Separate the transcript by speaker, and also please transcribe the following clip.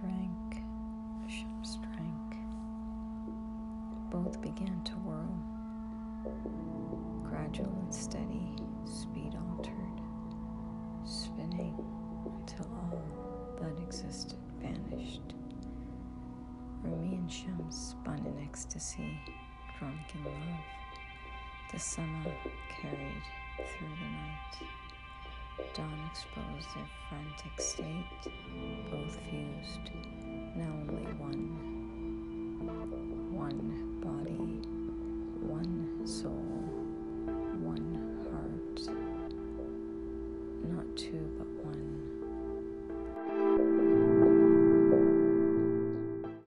Speaker 1: drank, Bishop's. Both began to whirl. Gradual and steady, speed altered, spinning until all that existed vanished. Rumi and Shem spun in ecstasy, drunk in love. The summer carried through the night. Dawn exposed their frantic state, both fused, now only one. One body, one soul, one heart. Not two, but